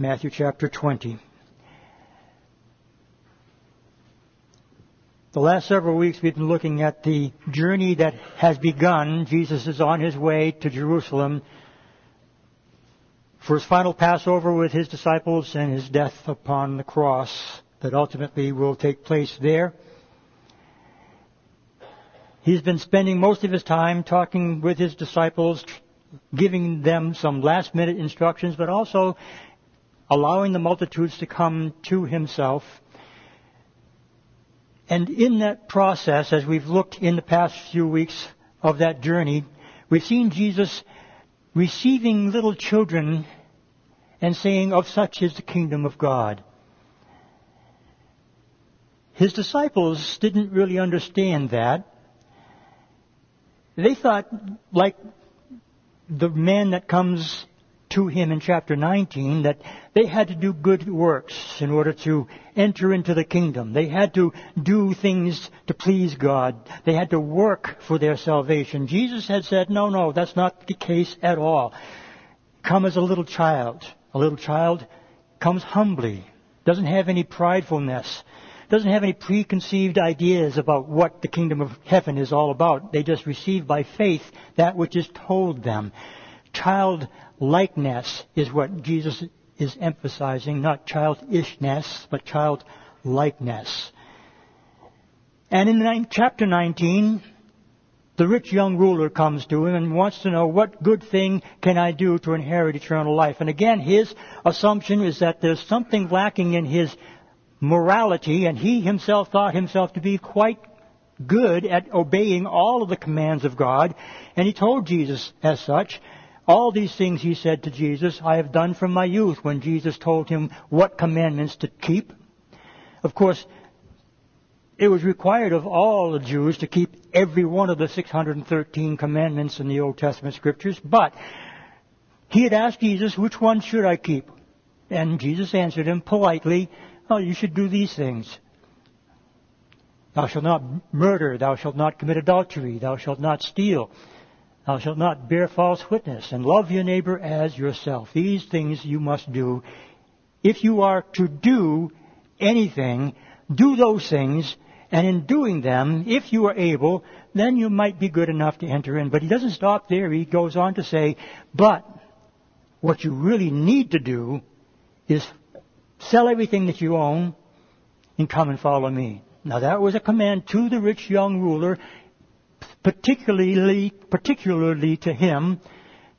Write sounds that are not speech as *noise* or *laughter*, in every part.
Matthew chapter 20. The last several weeks we've been looking at the journey that has begun. Jesus is on his way to Jerusalem for his final Passover with his disciples and his death upon the cross that ultimately will take place there. He's been spending most of his time talking with his disciples, giving them some last minute instructions, but also allowing the multitudes to come to himself. And in that process, as we've looked in the past few weeks of that journey, we've seen Jesus receiving little children and saying, of such is the kingdom of God. His disciples didn't really understand that. They thought, like the man that comes to him in chapter 19, that they had to do good works in order to enter into the kingdom. They had to do things to please God. They had to work for their salvation. Jesus had said, no, no, that's not the case at all. Come as a little child. A little child comes humbly, doesn't have any pridefulness, doesn't have any preconceived ideas about what the kingdom of heaven is all about. They just receive by faith that which is told them. Childlikeness is what Jesus is emphasizing, not childishness, but childlikeness. And in chapter 19, the rich young ruler comes to him and wants to know what good thing can I do to inherit eternal life. And again, his assumption is that there's something lacking in his morality, and he himself thought himself to be quite good at obeying all of the commands of God. And he told Jesus as such. All these things he said to Jesus, I have done from my youth when Jesus told him what commandments to keep. Of course, it was required of all the Jews to keep every one of the 613 commandments in the Old Testament scriptures, but he had asked Jesus, which one should I keep? And Jesus answered him politely, oh, you should do these things. Thou shalt not murder, thou shalt not commit adultery, thou shalt not steal, thou shalt not bear false witness, and love your neighbor as yourself. These things you must do. If you are to do anything, do those things and in doing them, if you are able, then you might be good enough to enter in. But he doesn't stop there. He goes on to say, but what you really need to do is sell everything that you own and come and follow me. Now that was a command to the rich young ruler, particularly, particularly to him,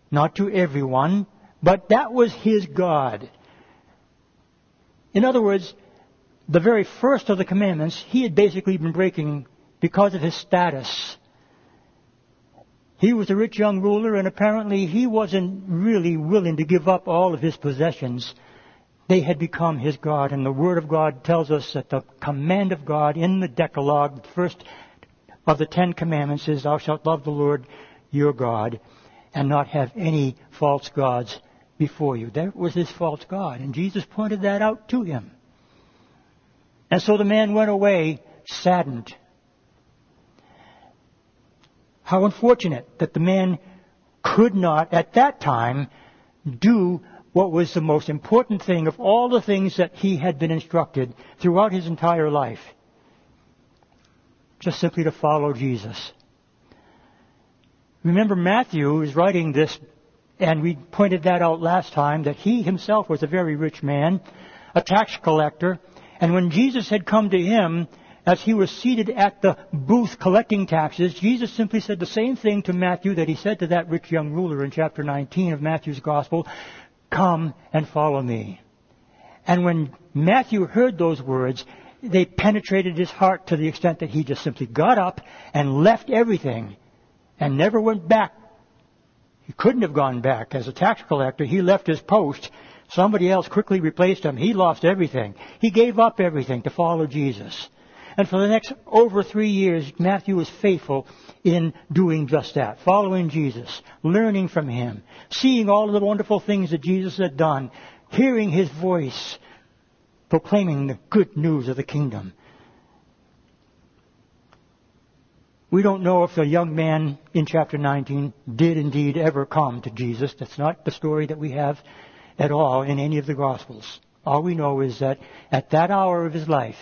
not to everyone, but that was his God. In other words, the very first of the commandments he had basically been breaking because of his status. He was a rich young ruler and apparently he wasn't really willing to give up all of his possessions. They had become his God and the Word of God tells us that the command of God in the Decalogue, the first of the Ten Commandments is, Thou shalt love the Lord your God and not have any false gods before you. That was his false God and Jesus pointed that out to him. And so the man went away saddened. How unfortunate that the man could not, at that time, do what was the most important thing of all the things that he had been instructed throughout his entire life. Just simply to follow Jesus. Remember Matthew is writing this, and we pointed that out last time, that he himself was a very rich man, a tax collector, and when Jesus had come to him, as he was seated at the booth collecting taxes, Jesus simply said the same thing to Matthew that he said to that rich young ruler in chapter 19 of Matthew's Gospel, Come and follow me. And when Matthew heard those words, they penetrated his heart to the extent that he just simply got up and left everything and never went back. He couldn't have gone back. As a tax collector, he left his post Somebody else quickly replaced him. He lost everything. He gave up everything to follow Jesus. And for the next over three years, Matthew was faithful in doing just that. Following Jesus, learning from him, seeing all of the wonderful things that Jesus had done, hearing his voice, proclaiming the good news of the kingdom. We don't know if the young man in chapter 19 did indeed ever come to Jesus. That's not the story that we have at all in any of the Gospels. All we know is that at that hour of his life,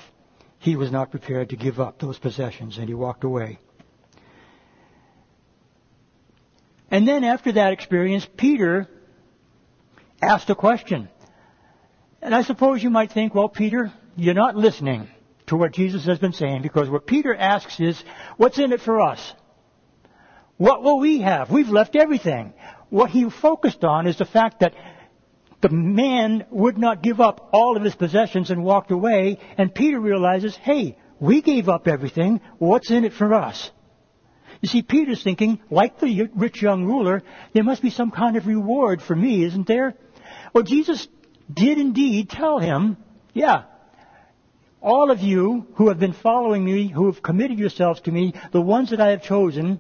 he was not prepared to give up those possessions and he walked away. And then after that experience, Peter asked a question. And I suppose you might think, well, Peter, you're not listening to what Jesus has been saying because what Peter asks is, what's in it for us? What will we have? We've left everything. What he focused on is the fact that the man would not give up all of his possessions and walked away, and Peter realizes, hey, we gave up everything. What's in it for us? You see, Peter's thinking, like the rich young ruler, there must be some kind of reward for me, isn't there? Well, Jesus did indeed tell him, yeah, all of you who have been following me, who have committed yourselves to me, the ones that I have chosen,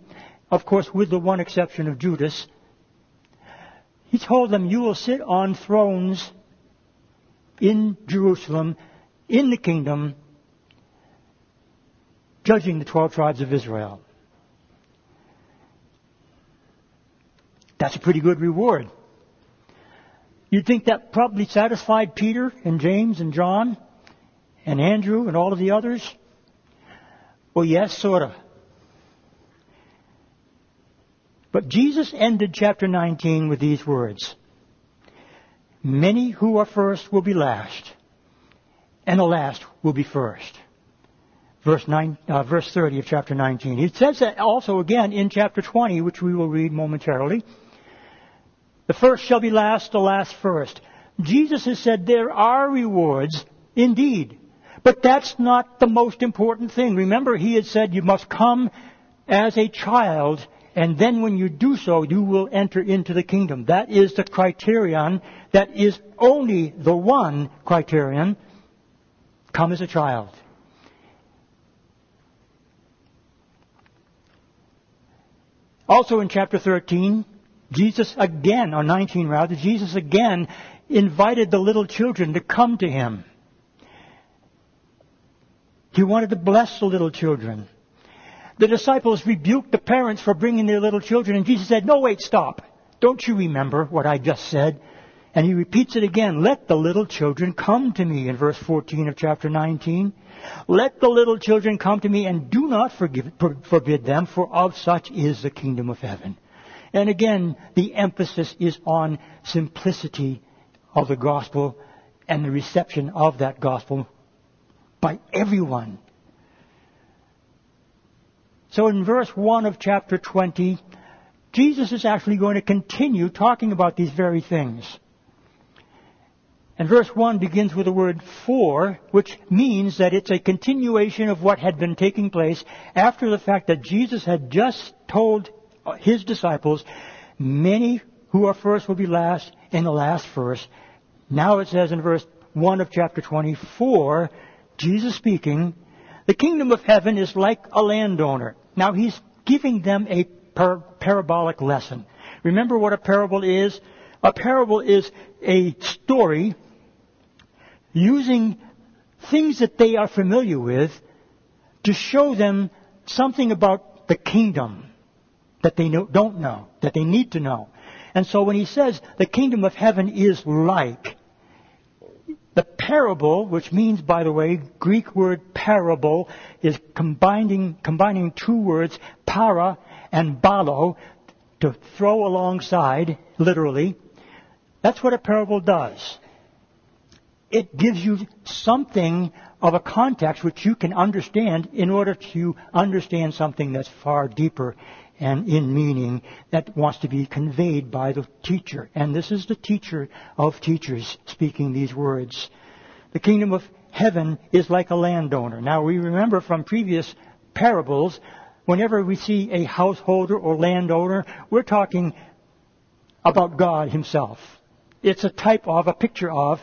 of course with the one exception of Judas, he told them, You will sit on thrones in Jerusalem, in the kingdom, judging the 12 tribes of Israel. That's a pretty good reward. You'd think that probably satisfied Peter and James and John and Andrew and all of the others? Well, yes, sort of. But Jesus ended chapter 19 with these words. Many who are first will be last, and the last will be first. Verse, nine, uh, verse 30 of chapter 19. It says that also again in chapter 20, which we will read momentarily. The first shall be last, the last first. Jesus has said there are rewards, indeed. But that's not the most important thing. Remember, he had said you must come as a child and then when you do so, you will enter into the kingdom. That is the criterion. That is only the one criterion. Come as a child. Also in chapter 13, Jesus again, or 19 rather, Jesus again invited the little children to come to him. He wanted to bless the little children the disciples rebuked the parents for bringing their little children, and Jesus said, No, wait, stop. Don't you remember what I just said? And he repeats it again. Let the little children come to me in verse 14 of chapter 19. Let the little children come to me and do not forgive, forbid them, for of such is the kingdom of heaven. And again, the emphasis is on simplicity of the gospel and the reception of that gospel by everyone so in verse 1 of chapter 20, Jesus is actually going to continue talking about these very things. And verse 1 begins with the word for, which means that it's a continuation of what had been taking place after the fact that Jesus had just told Uh, his disciples, many who are first will be last, and the last first. Now it says in verse 1 of chapter 24, Jesus speaking, the kingdom of heaven is like a landowner. Now he's giving them a par- parabolic lesson. Remember what a parable is? A parable is a story using things that they are familiar with to show them something about the kingdom that they know, don't know, that they need to know. And so when he says the kingdom of heaven is like, the parable, which means, by the way, Greek word parable, is combining, combining two words, para and balo, to throw alongside, literally. That's what a parable does. It gives you something of a context which you can understand in order to understand something that's far deeper and in meaning that wants to be conveyed by the teacher. And this is the teacher of teachers speaking these words. The kingdom of heaven is like a landowner. Now we remember from previous parables, whenever we see a householder or landowner, we're talking about God himself. It's a type of, a picture of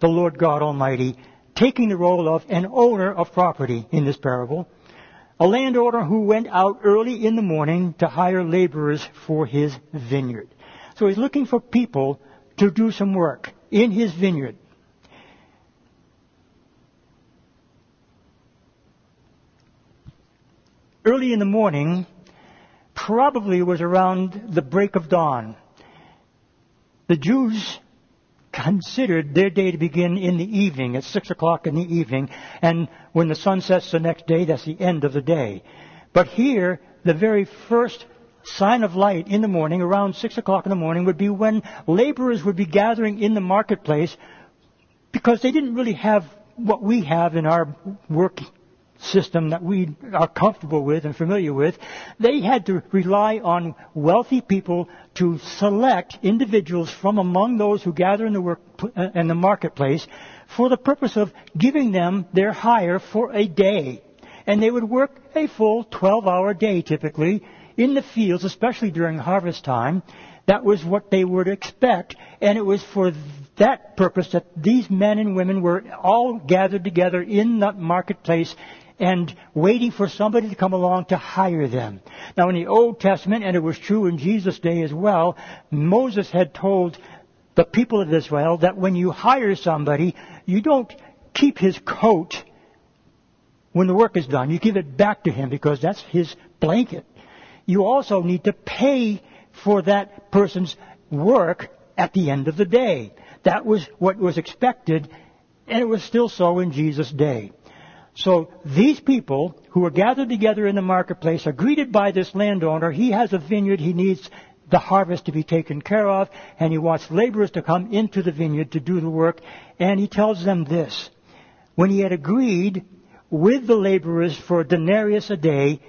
the Lord God Almighty taking the role of an owner of property in this parable a landowner who went out early in the morning to hire laborers for his vineyard. So he's looking for people to do some work in his vineyard. Early in the morning, probably was around the break of dawn. The Jews considered their day to begin in the evening, at 6 o'clock in the evening, and when the sun sets the next day, that's the end of the day. But here, the very first sign of light in the morning, around 6 o'clock in the morning, would be when laborers would be gathering in the marketplace because they didn't really have what we have in our work system that we are comfortable with and familiar with. They had to rely on wealthy people to select individuals from among those who gather in the work uh, in the marketplace for the purpose of giving them their hire for a day. And they would work a full 12 hour day typically in the fields, especially during harvest time. That was what they would expect, and it was for that purpose that these men and women were all gathered together in that marketplace and waiting for somebody to come along to hire them. Now in the Old Testament, and it was true in Jesus' day as well, Moses had told the people of Israel that when you hire somebody, you don't keep his coat when the work is done. You give it back to him because that's his blanket. You also need to pay for that person's work at the end of the day. That was what was expected, and it was still so in Jesus' day. So these people who are gathered together in the marketplace are greeted by this landowner. He has a vineyard. He needs the harvest to be taken care of, and he wants laborers to come into the vineyard to do the work. And he tells them this. When he had agreed with the laborers for a denarius a day,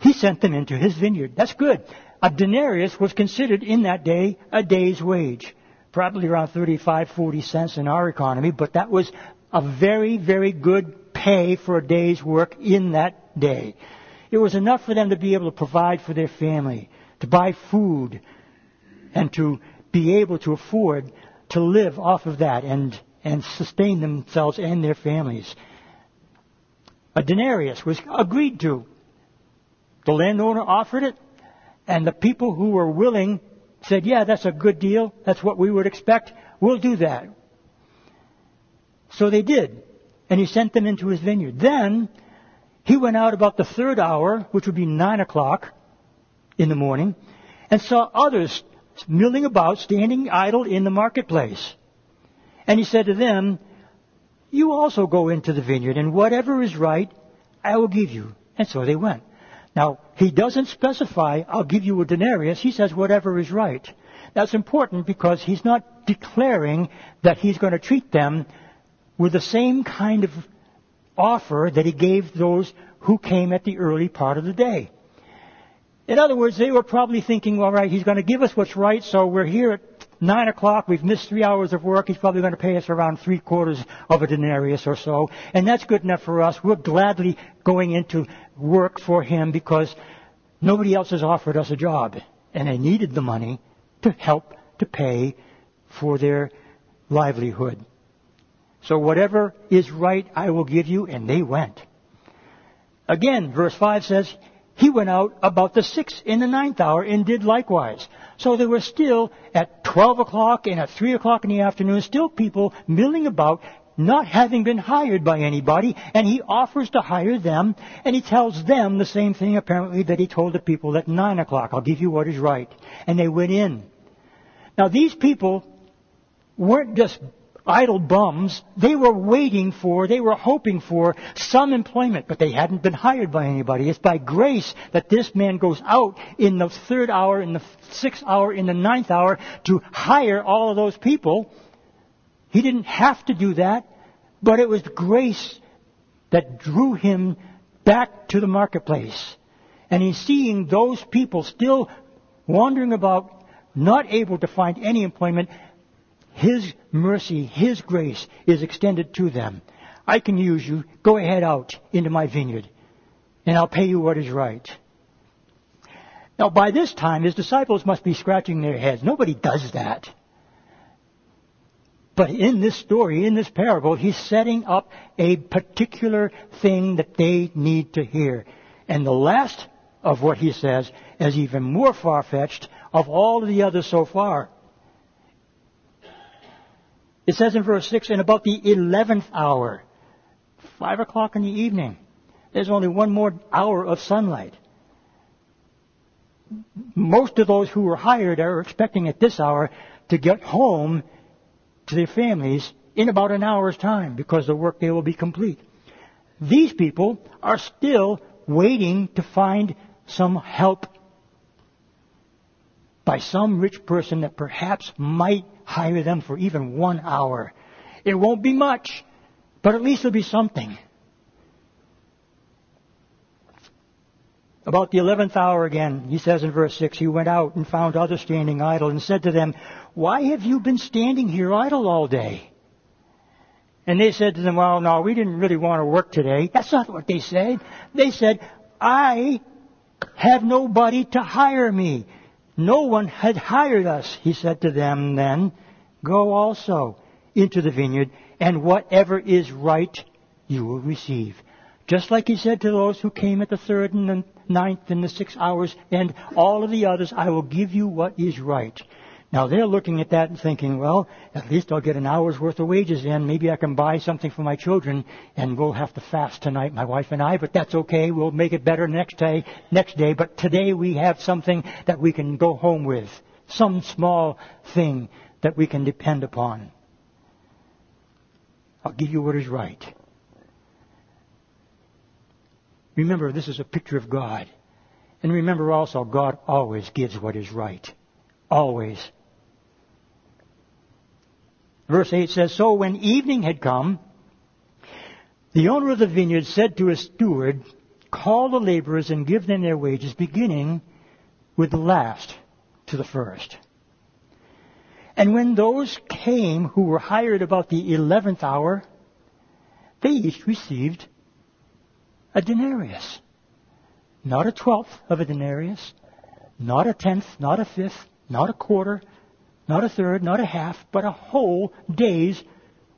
he sent them into his vineyard. That's good. A denarius was considered in that day a day's wage. Probably around 35, 40 cents in our economy, but that was a very, very good pay for a day's work in that day. It was enough for them to be able to provide for their family, to buy food, and to be able to afford to live off of that and, and sustain themselves and their families. A denarius was agreed to. The landowner offered it. And the people who were willing said, yeah, that's a good deal. That's what we would expect. We'll do that. So they did. And he sent them into his vineyard. Then he went out about the third hour, which would be nine o'clock in the morning, and saw others milling about, standing idle in the marketplace. And he said to them, You also go into the vineyard, and whatever is right, I will give you. And so they went. Now, he doesn't specify, I'll give you a denarius. He says whatever is right. That's important because he's not declaring that he's going to treat them with the same kind of offer that he gave those who came at the early part of the day. In other words, they were probably thinking, all right, he's going to give us what's right, so we're here at nine o'clock, we've missed three hours of work, he's probably going to pay us around three quarters of a denarius or so, and that's good enough for us. We're gladly going into work for him because nobody else has offered us a job, and they needed the money to help to pay for their livelihood. So whatever is right, I will give you, and they went. Again, verse 5 says, he went out about the sixth in the ninth hour and did likewise. So there were still at 12 o'clock and at 3 o'clock in the afternoon, still people milling about, not having been hired by anybody, and he offers to hire them, and he tells them the same thing apparently that he told the people at 9 o'clock. I'll give you what is right. And they went in. Now these people weren't just idle bums. They were waiting for, they were hoping for some employment, but they hadn't been hired by anybody. It's by grace that this man goes out in the third hour, in the sixth hour, in the ninth hour to hire all of those people. He didn't have to do that, but it was grace that drew him back to the marketplace. And he's seeing those people still wandering about, not able to find any employment, his mercy, His grace is extended to them. I can use you. Go ahead out into my vineyard, and I'll pay you what is right. Now, by this time, his disciples must be scratching their heads. Nobody does that. But in this story, in this parable, he's setting up a particular thing that they need to hear. And the last of what he says is even more far-fetched of all the others so far. It says in verse 6, and about the 11th hour, 5 o'clock in the evening, there's only one more hour of sunlight. Most of those who were hired are expecting at this hour to get home to their families in about an hour's time because the workday will be complete. These people are still waiting to find some help by some rich person that perhaps might hire them for even one hour. It won't be much, but at least it'll be something. About the eleventh hour again, he says in verse 6, he went out and found others standing idle and said to them, Why have you been standing here idle all day? And they said to them, Well, no, we didn't really want to work today. That's not what they said. They said, I have nobody to hire me. No one had hired us. He said to them then, Go also into the vineyard, and whatever is right you will receive. Just like he said to those who came at the third and the ninth and the sixth hours and all of the others, I will give you what is right. Now they're looking at that and thinking, well, at least I'll get an hour's worth of wages in. Maybe I can buy something for my children and we'll have to fast tonight, my wife and I, but that's okay. We'll make it better next day, next day. But today we have something that we can go home with. Some small thing that we can depend upon. I'll give you what is right. Remember, this is a picture of God. And remember also, God always gives what is right. Always. Verse 8 says, So when evening had come, the owner of the vineyard said to his steward, Call the laborers and give them their wages, beginning with the last to the first. And when those came who were hired about the eleventh hour, they each received a denarius. Not a twelfth of a denarius, not a tenth, not a fifth, not a quarter, not a third, not a half, but a whole day's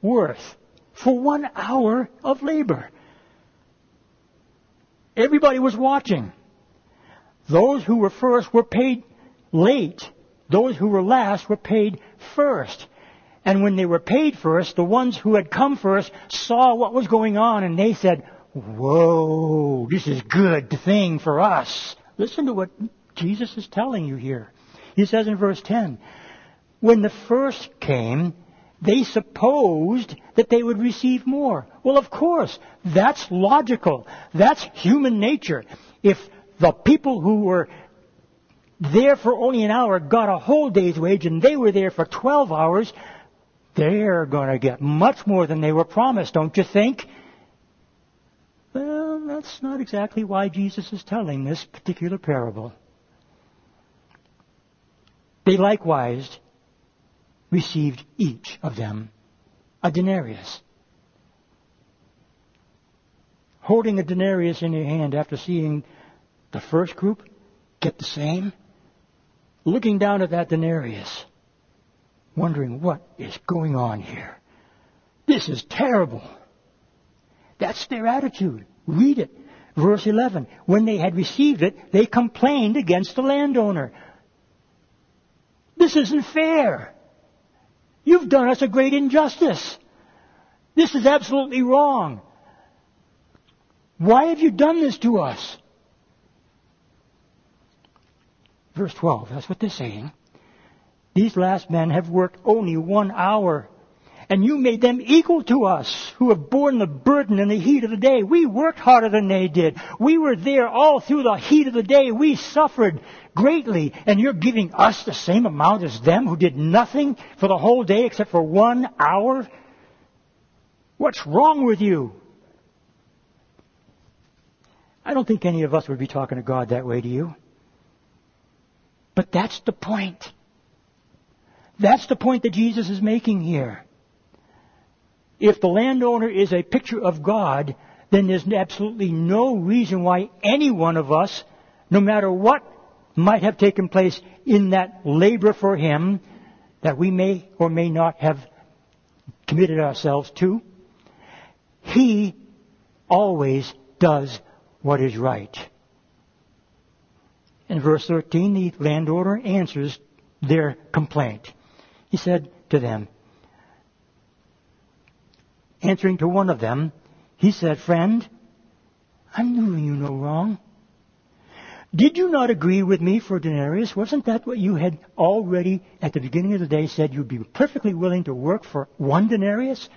worth for one hour of labor. Everybody was watching. Those who were first were paid late. Those who were last were paid first. And when they were paid first, the ones who had come first saw what was going on and they said, Whoa, this is a good thing for us. Listen to what Jesus is telling you here. He says in verse 10, when the first came, they supposed that they would receive more. Well, of course, that's logical. That's human nature. If the people who were there for only an hour got a whole day's wage and they were there for 12 hours, they're going to get much more than they were promised, don't you think? Well, that's not exactly why Jesus is telling this particular parable. They likewise received each of them a denarius. Holding a denarius in your hand after seeing the first group get the same, looking down at that denarius, wondering what is going on here. This is terrible. That's their attitude. Read it. Verse 11. When they had received it, they complained against the landowner. This isn't fair. You've done us a great injustice. This is absolutely wrong. Why have you done this to us? Verse 12, that's what they're saying. These last men have worked only one hour and you made them equal to us who have borne the burden in the heat of the day. We worked harder than they did. We were there all through the heat of the day. We suffered greatly, and you're giving us the same amount as them who did nothing for the whole day except for one hour? What's wrong with you? I don't think any of us would be talking to God that way, do you? But that's the point. That's the point that Jesus is making here if the landowner is a picture of God, then there's absolutely no reason why any one of us, no matter what might have taken place in that labor for him, that we may or may not have committed ourselves to, he always does what is right. In verse 13, the landowner answers their complaint. He said to them, Answering to one of them, he said, Friend, I'm doing you no wrong. Did you not agree with me for denarius? Wasn't that what you had already at the beginning of the day said you'd be perfectly willing to work for one denarius?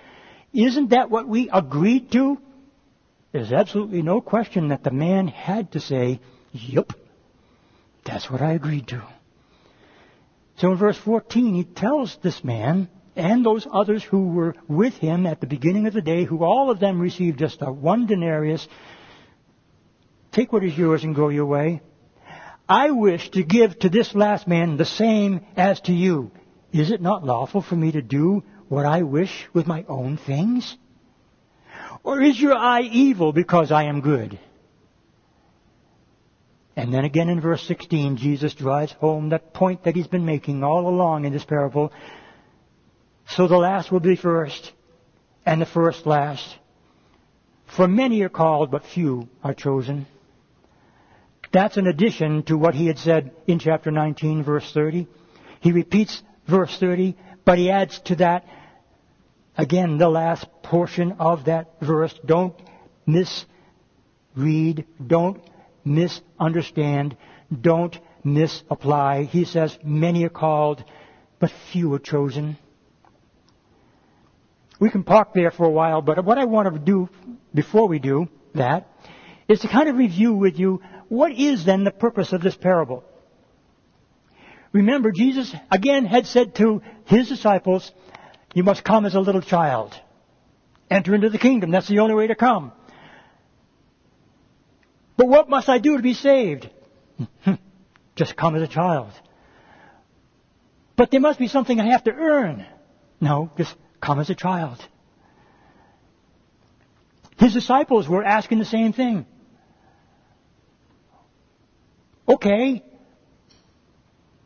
Isn't that what we agreed to? There's absolutely no question that the man had to say, Yep, that's what I agreed to. So in verse 14, he tells this man and those others who were with him at the beginning of the day, who all of them received just a one denarius, take what is yours and go your way. I wish to give to this last man the same as to you. Is it not lawful for me to do what I wish with my own things? Or is your eye evil because I am good? And then again in verse 16, Jesus drives home that point that he's been making all along in this parable. So the last will be first, and the first last. For many are called, but few are chosen. That's an addition to what he had said in chapter 19, verse 30. He repeats verse 30, but he adds to that Again, the last portion of that verse. Don't misread. Don't misunderstand. Don't misapply. He says, many are called, but few are chosen. We can park there for a while, but what I want to do before we do that is to kind of review with you what is then the purpose of this parable. Remember, Jesus again had said to his disciples, you must come as a little child. Enter into the kingdom. That's the only way to come. But what must I do to be saved? *laughs* Just come as a child. But there must be something I have to earn. No, just come as a child. His disciples were asking the same thing. Okay,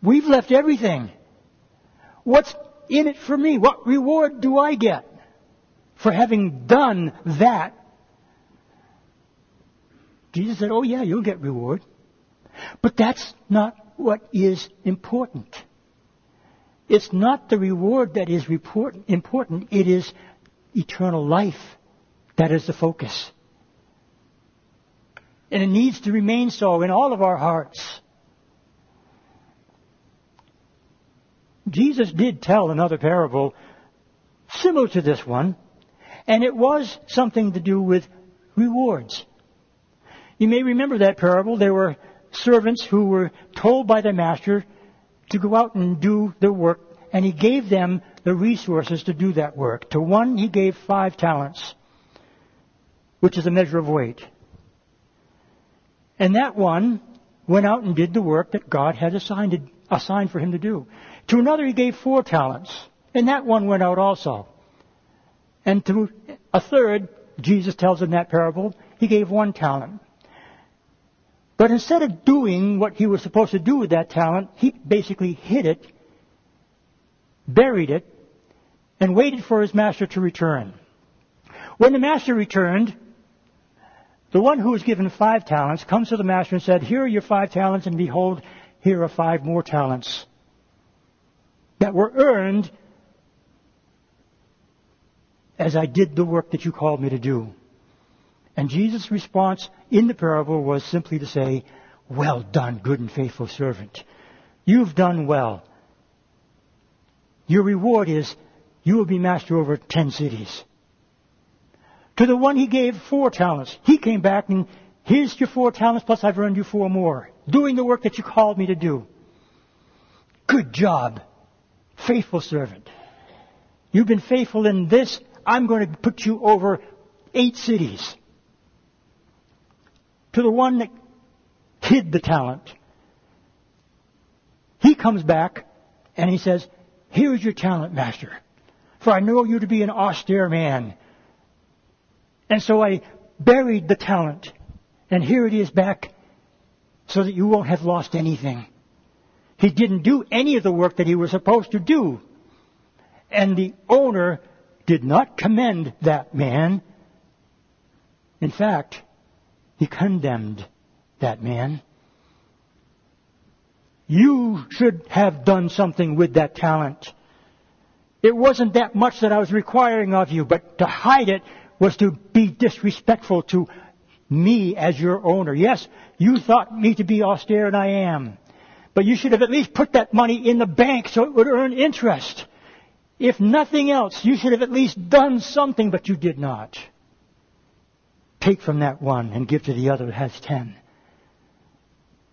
we've left everything. What's in it for me? What reward do I get for having done that? Jesus said, Oh, yeah, you'll get reward. But that's not what is important. It's not the reward that is important, it is eternal life that is the focus. And it needs to remain so in all of our hearts. Jesus did tell another parable similar to this one, and it was something to do with rewards. You may remember that parable. There were servants who were told by their master to go out and do their work, and he gave them the resources to do that work. To one, he gave five talents, which is a measure of weight. And that one went out and did the work that God had assigned, assigned for him to do. To another he gave four talents, and that one went out also. And to a third, Jesus tells in that parable, he gave one talent. But instead of doing what he was supposed to do with that talent, he basically hid it, buried it, and waited for his master to return. When the master returned, the one who was given five talents comes to the master and said, Here are your five talents, and behold, here are five more talents that were earned as I did the work that you called me to do. And Jesus' response in the parable was simply to say, Well done, good and faithful servant. You've done well. Your reward is you will be master over ten cities. To the one he gave four talents, he came back and here's your four talents plus I've earned you four more. Doing the work that you called me to do. Good job faithful servant. You've been faithful in this. I'm going to put you over eight cities. To the one that hid the talent. He comes back and he says, Here's your talent, master. For I know you to be an austere man. And so I buried the talent. And here it is back so that you won't have lost anything. He didn't do any of the work that he was supposed to do. And the owner did not commend that man. In fact, he condemned that man. You should have done something with that talent. It wasn't that much that I was requiring of you, but to hide it was to be disrespectful to me as your owner. Yes, you thought me to be austere and I am. But you should have at least put that money in the bank so it would earn interest. If nothing else, you should have at least done something, but you did not. Take from that one and give to the other that has ten.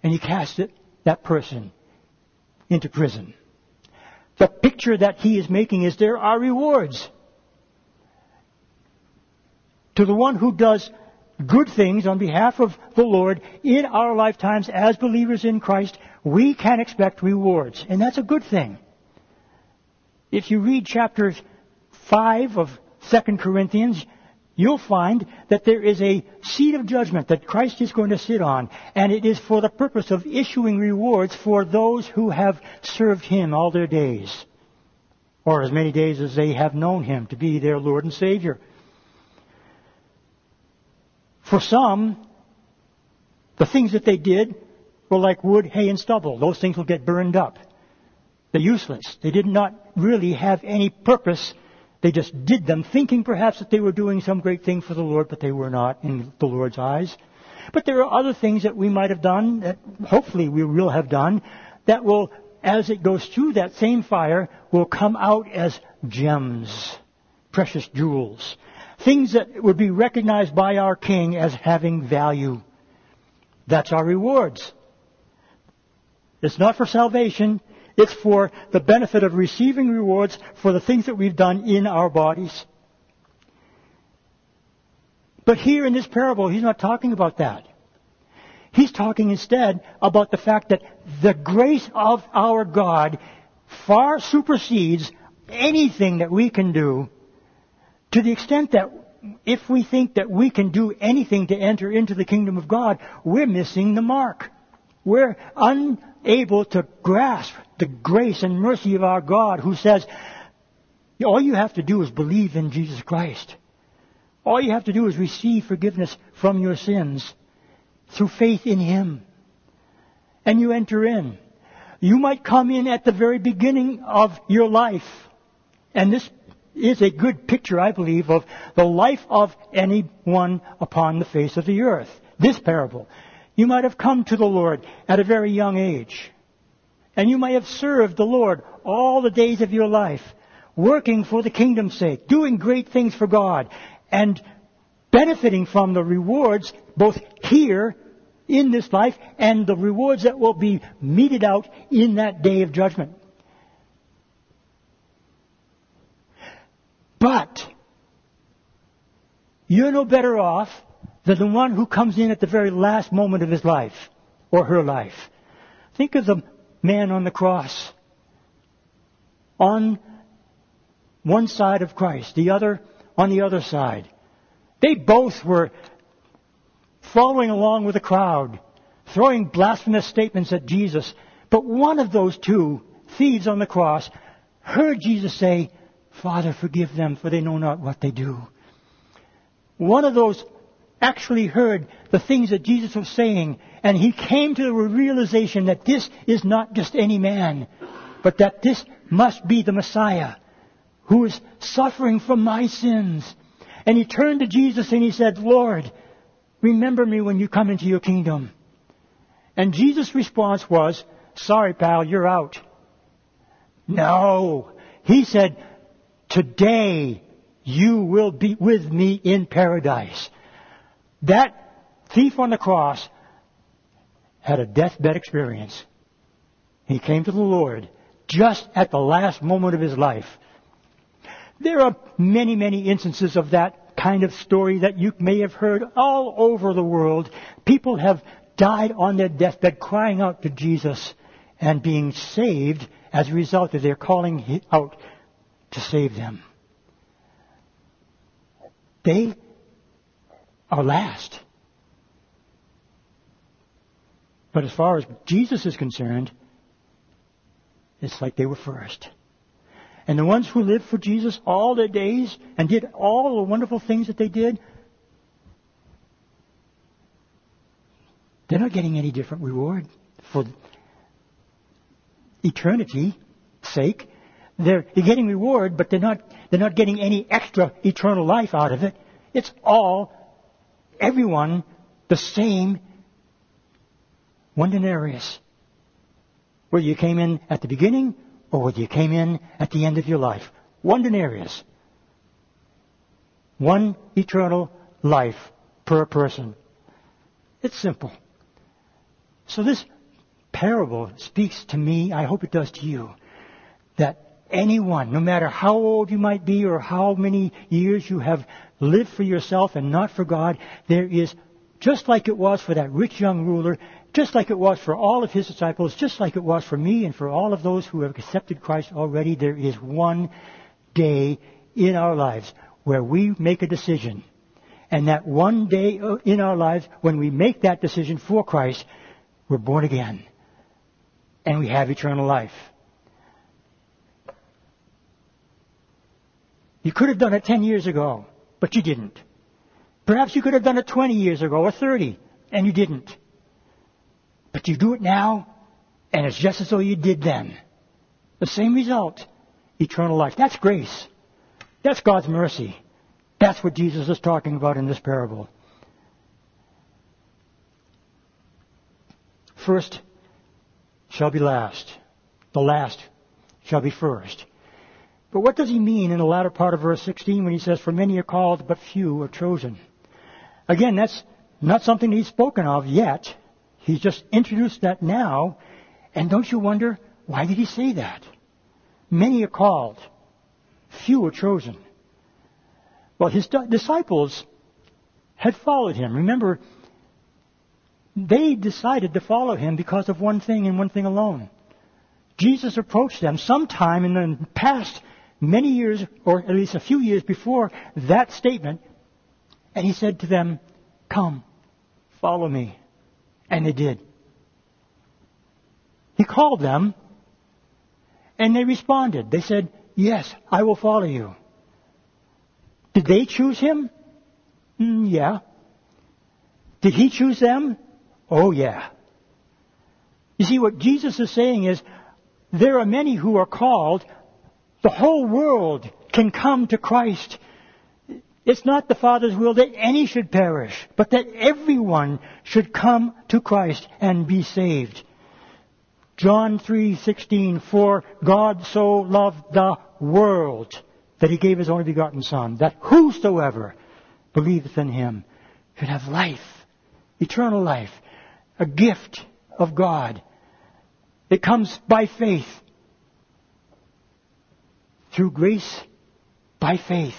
And you cast it, that person into prison. The picture that he is making is there are rewards. To the one who does good things on behalf of the Lord in our lifetimes as believers in Christ, we can expect rewards. And that's a good thing. If you read chapter 5 of 2 Corinthians, you'll find that there is a seat of judgment that Christ is going to sit on, and it is for the purpose of issuing rewards for those who have served Him all their days, or as many days as they have known Him to be their Lord and Savior. For some, the things that they did were like wood, hay, and stubble. Those things will get burned up. They're useless. They did not really have any purpose. They just did them, thinking perhaps that they were doing some great thing for the Lord, but they were not in the Lord's eyes. But there are other things that we might have done, that hopefully we will have done, that will, as it goes through that same fire, will come out as gems, precious jewels. Things that would be recognized by our King as having value. That's our rewards. It's not for salvation. It's for the benefit of receiving rewards for the things that we've done in our bodies. But here in this parable, he's not talking about that. He's talking instead about the fact that the grace of our God far supersedes anything that we can do to the extent that if we think that we can do anything to enter into the kingdom of God, we're missing the mark. We're unable to grasp the grace and mercy of our God who says, all you have to do is believe in Jesus Christ. All you have to do is receive forgiveness from your sins through faith in Him. And you enter in. You might come in at the very beginning of your life. And this is a good picture, I believe, of the life of anyone upon the face of the earth. This parable. You might have come to the Lord at a very young age. And you might have served the Lord all the days of your life, working for the kingdom's sake, doing great things for God, and benefiting from the rewards both here in this life and the rewards that will be meted out in that day of judgment. But you're no better off than the one who comes in at the very last moment of his life or her life. Think of the man on the cross. On one side of Christ, the other on the other side. They both were following along with the crowd, throwing blasphemous statements at Jesus. But one of those two thieves on the cross heard Jesus say, Father, forgive them, for they know not what they do. One of those actually heard the things that Jesus was saying, and he came to the realization that this is not just any man, but that this must be the Messiah who is suffering for my sins. And he turned to Jesus and he said, Lord, remember me when you come into your kingdom. And Jesus' response was, sorry pal, you're out. No. He said, today you will be with me in paradise. That thief on the cross had a deathbed experience. He came to the Lord just at the last moment of his life. There are many, many instances of that kind of story that you may have heard all over the world. People have died on their deathbed crying out to Jesus and being saved as a result of their calling out to save them. They are last. But as far as Jesus is concerned, it's like they were first. And the ones who lived for Jesus all their days and did all the wonderful things that they did, they're not getting any different reward for eternity sake. They're, they're getting reward, but they're not, they're not getting any extra eternal life out of it. It's all everyone the same one denarius. Whether you came in at the beginning or whether you came in at the end of your life. One denarius. One eternal life per person. It's simple. So this parable speaks to me, I hope it does to you, that anyone, no matter how old you might be or how many years you have lived for yourself and not for God, there is, just like it was for that rich young ruler, just like it was for all of his disciples, just like it was for me and for all of those who have accepted Christ already, there is one day in our lives where we make a decision. And that one day uh, in our lives, when we make that decision for Christ, we're born again. And we have eternal life. You could have done it 10 years ago, but you didn't. Perhaps you could have done it 20 years ago or 30, and you didn't. But you do it now, and it's just as though you did then. The same result eternal life. That's grace. That's God's mercy. That's what Jesus is talking about in this parable. First shall be last. The last shall be first. But what does he mean in the latter part of verse 16 when he says, For many are called, but few are chosen? Again, that's not something he's spoken of yet. He's just introduced that now. And don't you wonder, why did he say that? Many are called, few are chosen. Well, his disciples had followed him. Remember, they decided to follow him because of one thing and one thing alone. Jesus approached them sometime in the past many years, or at least a few years before that statement, and he said to them, Come, follow me. And they did. He called them and they responded. They said, Yes, I will follow you. Did they choose him? Mm, yeah. Did he choose them? Oh, yeah. You see, what Jesus is saying is, there are many who are called. The whole world can come to Christ. It's not the Father's will that any should perish, but that everyone should come to Christ and be saved. John 3:16 For God so loved the world that he gave his only begotten son that whosoever believeth in him should have life, eternal life, a gift of God. It comes by faith. Through grace by faith.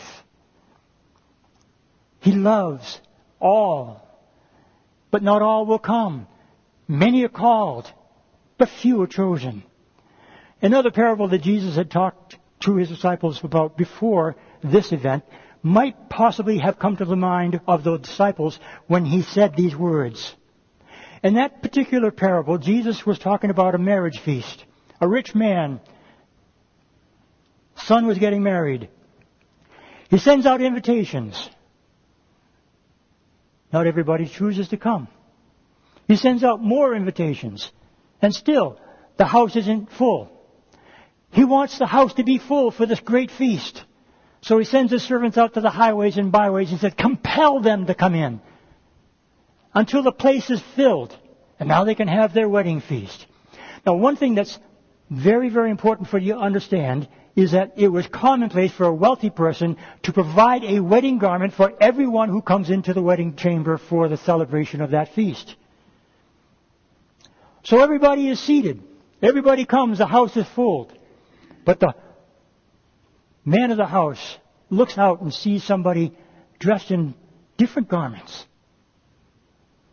He loves all, but not all will come. Many are called, but few are chosen. Another parable that Jesus had talked to his disciples about before this event might possibly have come to the mind of the disciples when he said these words. In that particular parable, Jesus was talking about a marriage feast. A rich man, son was getting married. He sends out invitations. Not everybody chooses to come. He sends out more invitations. And still, the house isn't full. He wants the house to be full for this great feast. So he sends his servants out to the highways and byways and said, compel them to come in until the place is filled. And now they can have their wedding feast. Now one thing that's very, very important for you to understand is that it was commonplace for a wealthy person to provide a wedding garment for everyone who comes into the wedding chamber for the celebration of that feast. So everybody is seated. Everybody comes, the house is full. But the man of the house looks out and sees somebody dressed in different garments.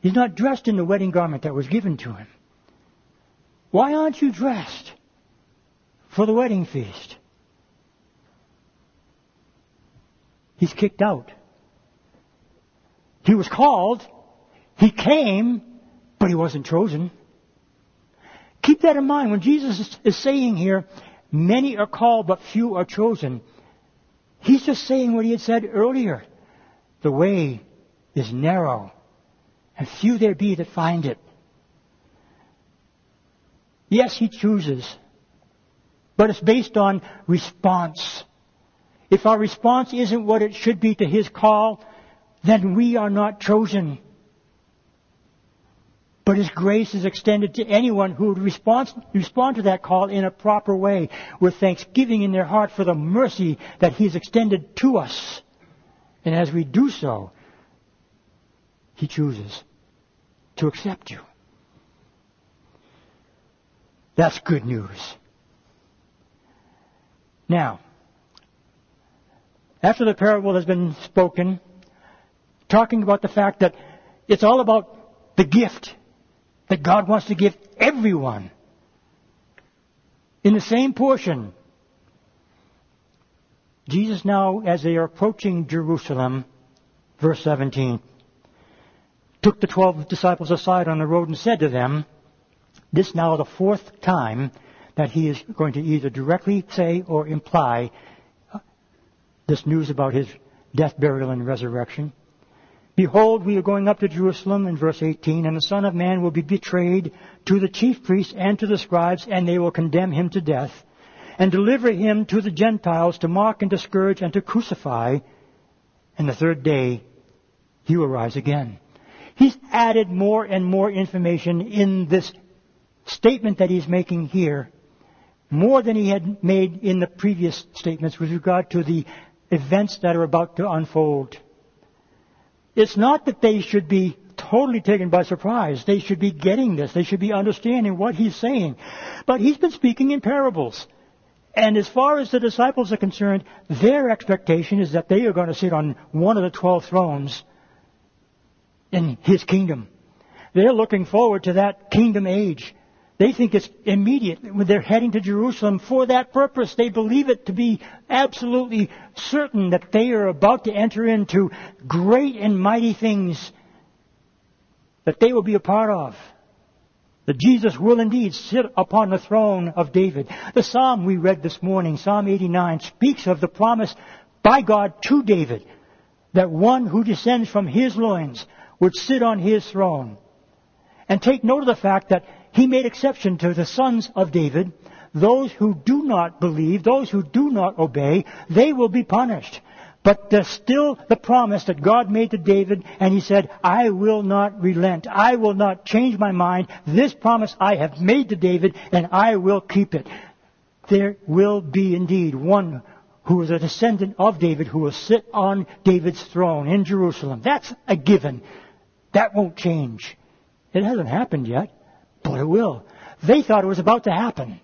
He's not dressed in the wedding garment that was given to him. Why aren't you dressed for the wedding feast? He's kicked out. He was called. He came, but he wasn't chosen. Keep that in mind. When Jesus is saying here, many are called but few are chosen, he's just saying what he had said earlier. The way is narrow, and few there be that find it. Yes, he chooses, but it's based on response. If our response isn't what it should be to his call, then we are not chosen. But His grace is extended to anyone who would respond, to that call in a proper way, with thanksgiving in their heart for the mercy that He has extended to us. And as we do so, He chooses to accept you. That's good news. Now, after the parable has been spoken, talking about the fact that it's all about the gift that God wants to give everyone. In the same portion, Jesus now, as they are approaching Jerusalem, verse 17, took the twelve disciples aside on the road and said to them, This now the fourth time that he is going to either directly say or imply this news about his death, burial, and resurrection. Behold, we are going up to Jerusalem in verse 18, and the Son of Man will be betrayed to the chief priests and to the scribes, and they will condemn him to death, and deliver him to the Gentiles to mock and to scourge and to crucify, and the third day he will rise again. He's added more and more information in this statement that he's making here, more than he had made in the previous statements with regard to the events that are about to unfold. It's not that they should be totally taken by surprise. They should be getting this. They should be understanding what he's saying. But he's been speaking in parables. And as far as the disciples are concerned, their expectation is that they are going to sit on one of the twelve thrones in his kingdom. They're looking forward to that kingdom age. They think it's immediate. When they're heading to Jerusalem for that purpose, they believe it to be absolutely certain that they are about to enter into great and mighty things that they will be a part of. That Jesus will indeed sit upon the throne of David. The psalm we read this morning, Psalm 89, speaks of the promise by God to David that one who descends from his loins would sit on his throne. And take note of the fact that he made exception to the sons of David. Those who do not believe, those who do not obey, they will be punished. But there's still the promise that God made to David, and he said, I will not relent. I will not change my mind. This promise I have made to David, and I will keep it. There will be indeed one who is a descendant of David who will sit on David's throne in Jerusalem. That's a given. That won't change. It hasn't happened yet, but it will. They thought it was about to happen.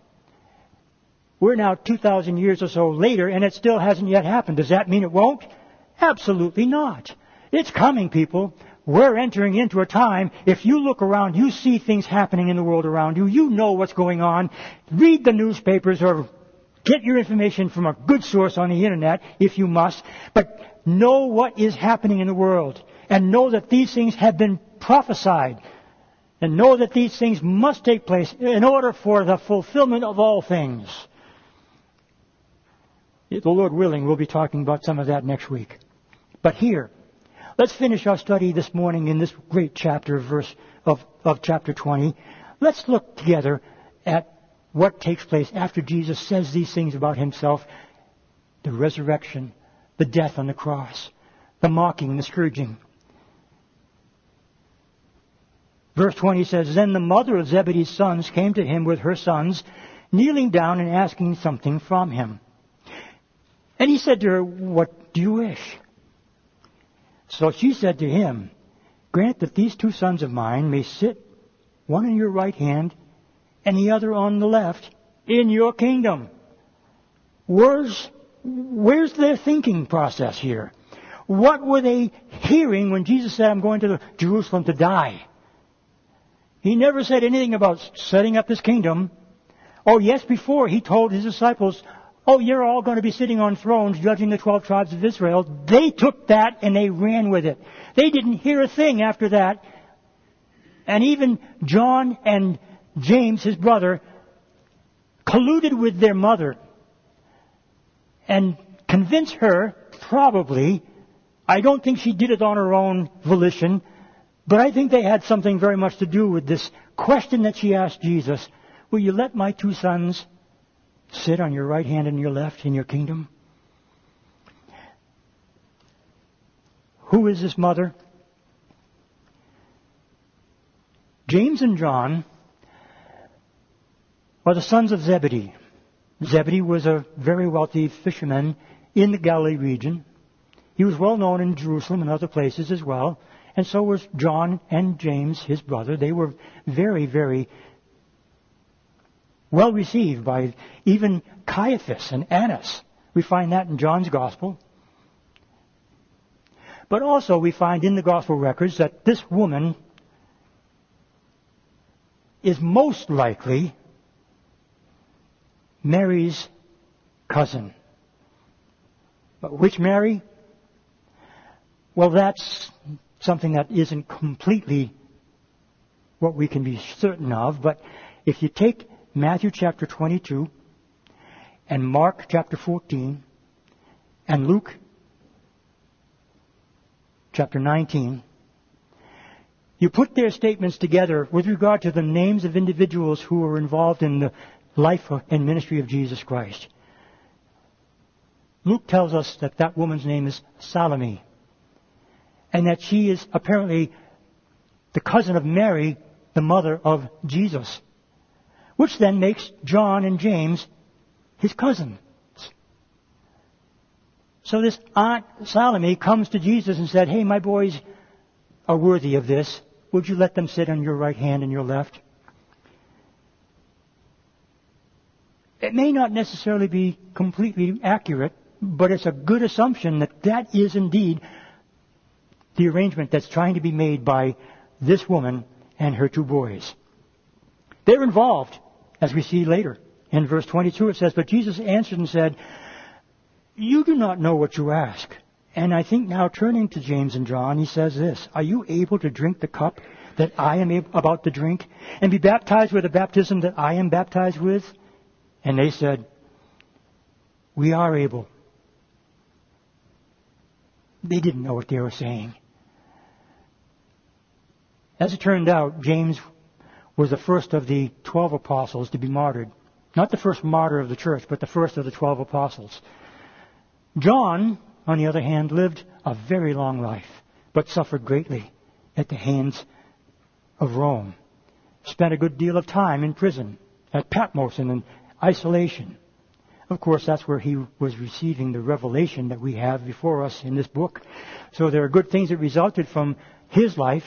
We're now 2,000 years or so later, and it still hasn't yet happened. Does that mean it won't? Absolutely not. It's coming, people. We're entering into a time, if you look around, you see things happening in the world around you, you know what's going on. Read the newspapers or get your information from a good source on the internet, if you must, but know what is happening in the world and know that these things have been prophesied and know that these things must take place in order for the fulfillment of all things. The Lord willing, we'll be talking about some of that next week. But here, let's finish our study this morning in this great chapter, verse of, of chapter 20. Let's look together at what takes place after Jesus says these things about himself the resurrection, the death on the cross, the mocking, the scourging. Verse 20 says, Then the mother of Zebedee's sons came to him with her sons, kneeling down and asking something from him. And he said to her, What do you wish? So she said to him, Grant that these two sons of mine may sit, one on your right hand and the other on the left, in your kingdom. Where's, where's their thinking process here? What were they hearing when Jesus said, I'm going to Jerusalem to die? He never said anything about setting up his kingdom. Oh, yes, before he told his disciples, Oh, you're all going to be sitting on thrones judging the 12 tribes of Israel. They took that and they ran with it. They didn't hear a thing after that. And even John and James, his brother, colluded with their mother and convinced her, probably, I don't think she did it on her own volition, but I think they had something very much to do with this question that she asked Jesus Will you let my two sons sit on your right hand and your left in your kingdom? Who is this mother? James and John are the sons of Zebedee. Zebedee was a very wealthy fisherman in the Galilee region. He was well known in Jerusalem and other places as well. And so was John and James, his brother. They were very, very well received by even Caiaphas and Annas. We find that in John's Gospel. But also we find in the Gospel records that this woman is most likely Mary's cousin. But which Mary? Well, that's something that isn't completely what we can be certain of, but if you take Matthew chapter 22 and Mark chapter 14 and Luke chapter 19, you put their statements together with regard to the names of individuals who were involved in the life and ministry of Jesus Christ. Luke tells us that that woman's name is Salome, and that she is apparently the cousin of Mary, the mother of Jesus, which then makes John and James his cousins. So this Aunt Salome comes to Jesus and said, Hey, my boys are worthy of this. Would you let them sit on your right hand and your left? It may not necessarily be completely accurate, but it's a good assumption that that is indeed the arrangement that's trying to be made by this woman and her two boys. They're involved, as we see later. In verse 22 it says, But Jesus answered and said, You do not know what you ask. And I think now turning to James and John, he says this, Are you able to drink the cup that I am about to drink and be baptized with the baptism that I am baptized with? And they said, We are able. They didn't know what they were saying. As it turned out, James was the first of the twelve apostles to be martyred. Not the first martyr of the church, but the first of the twelve apostles. John, on the other hand, lived a very long life, but suffered greatly at the hands of Rome. Spent a good deal of time in prison at Patmos and in isolation. Of course, that's where he was receiving the revelation that we have before us in this book. So there are good things that resulted from his life,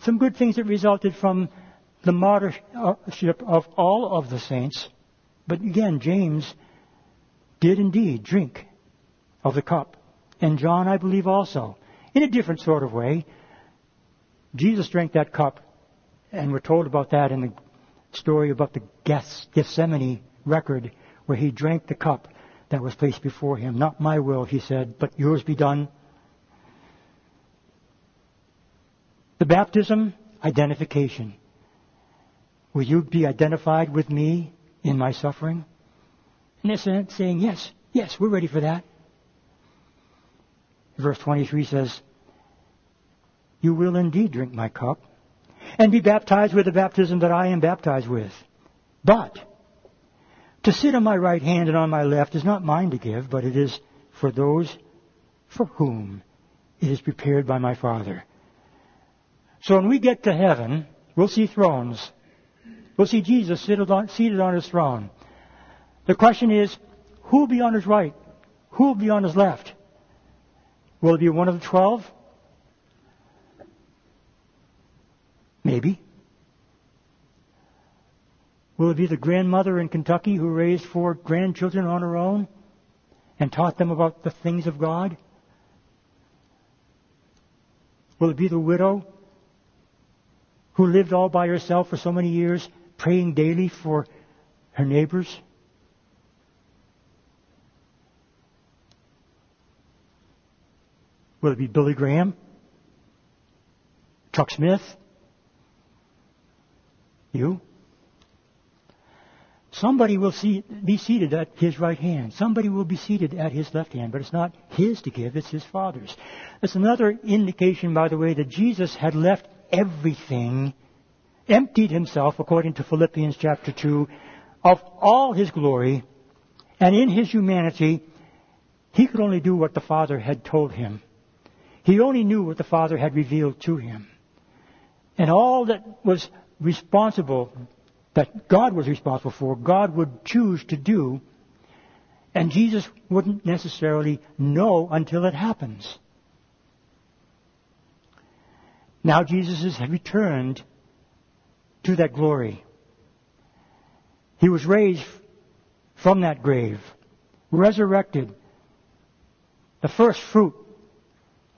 some good things that resulted from the martyrship of all of the saints. But again, James did indeed drink of the cup. And John, I believe, also. In a different sort of way. Jesus drank that cup, and we're told about that in the story about the Gethsemane record where he drank the cup that was placed before him. Not my will, he said, but yours be done. The baptism, identification. Will you be identified with me in my suffering? And they're saying, yes, yes, we're ready for that. Verse 23 says, You will indeed drink my cup and be baptized with the baptism that I am baptized with. But to sit on my right hand and on my left is not mine to give, but it is for those for whom it is prepared by my Father. So when we get to heaven, we'll see thrones. We'll see Jesus seated on, his throne. The question is, who will be on his right? Who will be on his left? Will it be one of the twelve? Maybe. Will it be the grandmother in Kentucky who raised four grandchildren on her own and taught them about the things of God? Will it be the widow who lived all by herself for so many years, praying daily for her neighbors? Will it be Billy Graham? Chuck Smith? You? Somebody will see, be seated at his right hand. Somebody will be seated at his left hand, but it's not his to give, it's his Father's. That's another indication, by the way, that Jesus had left everything, emptied himself, according to Philippians chapter 2, of all his glory, and in his humanity, he could only do what the Father had told him. He only knew what the Father had revealed to him. And all that was responsible, that God was responsible for, God would choose to do, and Jesus wouldn't necessarily know until it happens. Now Jesus has returned to that glory. He was raised from that grave, resurrected, the first fruit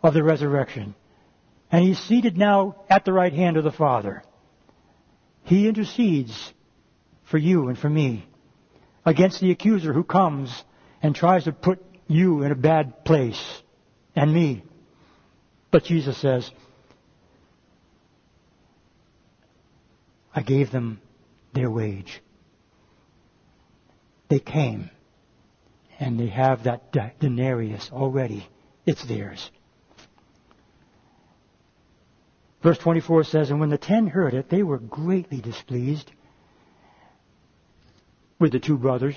of the resurrection. And he's seated now at the right hand of the Father. He intercedes for you and for me against the accuser who comes and tries to put you in a bad place and me. But Jesus says, I gave them their wage. They came and they have that denarius already. It's theirs. Verse 24 says, And when the ten heard it, they were greatly displeased with the two brothers.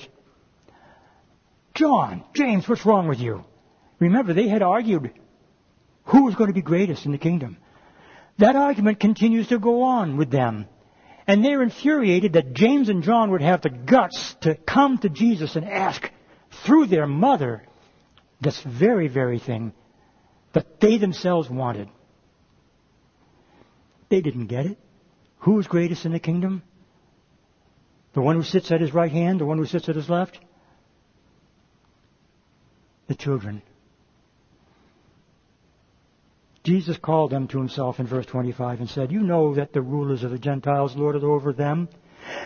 John, James, what's wrong with you? Remember, they had argued who was going to be greatest in the kingdom. That argument continues to go on with them. And they're infuriated that James and John would have the guts to come to Jesus and ask through their mother this very, very thing that they themselves wanted. They didn't get it. Who is greatest in the kingdom? The one who sits at his right hand, the one who sits at his left? The children. Jesus called them to himself in verse 25 and said, You know that the rulers of the Gentiles lord it over them,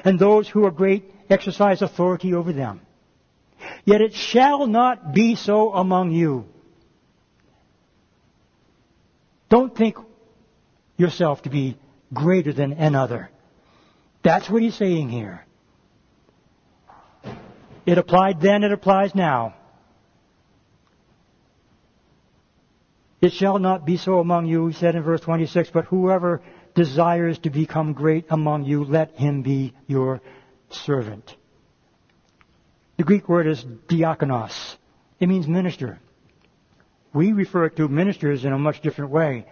and those who are great exercise authority over them. Yet it shall not be so among you. Don't think yourself to be greater than another. That's what he's saying here. It applied then, it applies now. It shall not be so among you, he said in verse 26, but whoever desires to become great among you, let him be your servant. The Greek word is diakonos. It means minister. We refer to ministers in a much different way.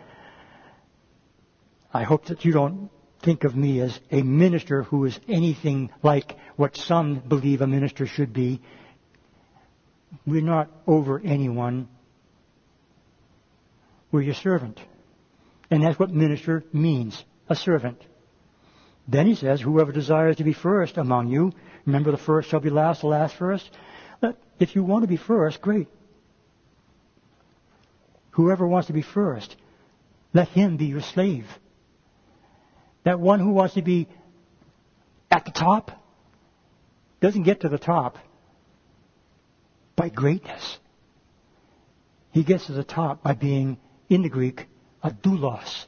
I hope that you don't think of me as a minister who is anything like what some believe a minister should be. We're not over anyone. We're your servant. And that's what minister means, a servant. Then he says, whoever desires to be first among you, remember the first shall be last, the last first. Uh, if you want to be first, great. Whoever wants to be first, let him be your slave. That one who wants to be at the top doesn't get to the top by greatness. He gets to the top by being, in the Greek, a doulos,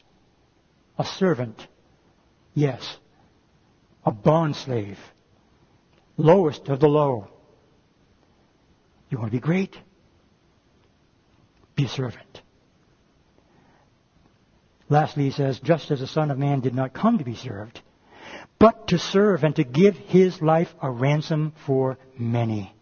a servant. Yes, a bond slave, lowest of the low. You want to be great? Be a servant. Lastly, he says, just as the Son of Man did not come to be served, but to serve and to give his life a ransom for many.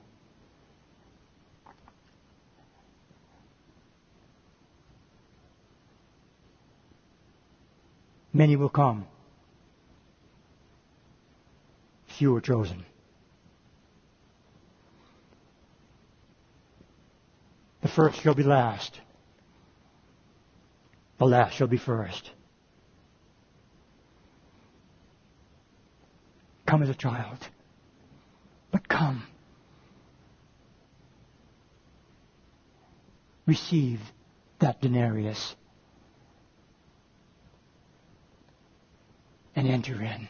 Many will come. Few are chosen. The first shall be last. The last shall be first. Come as a child, but come. Receive that denarius and enter in.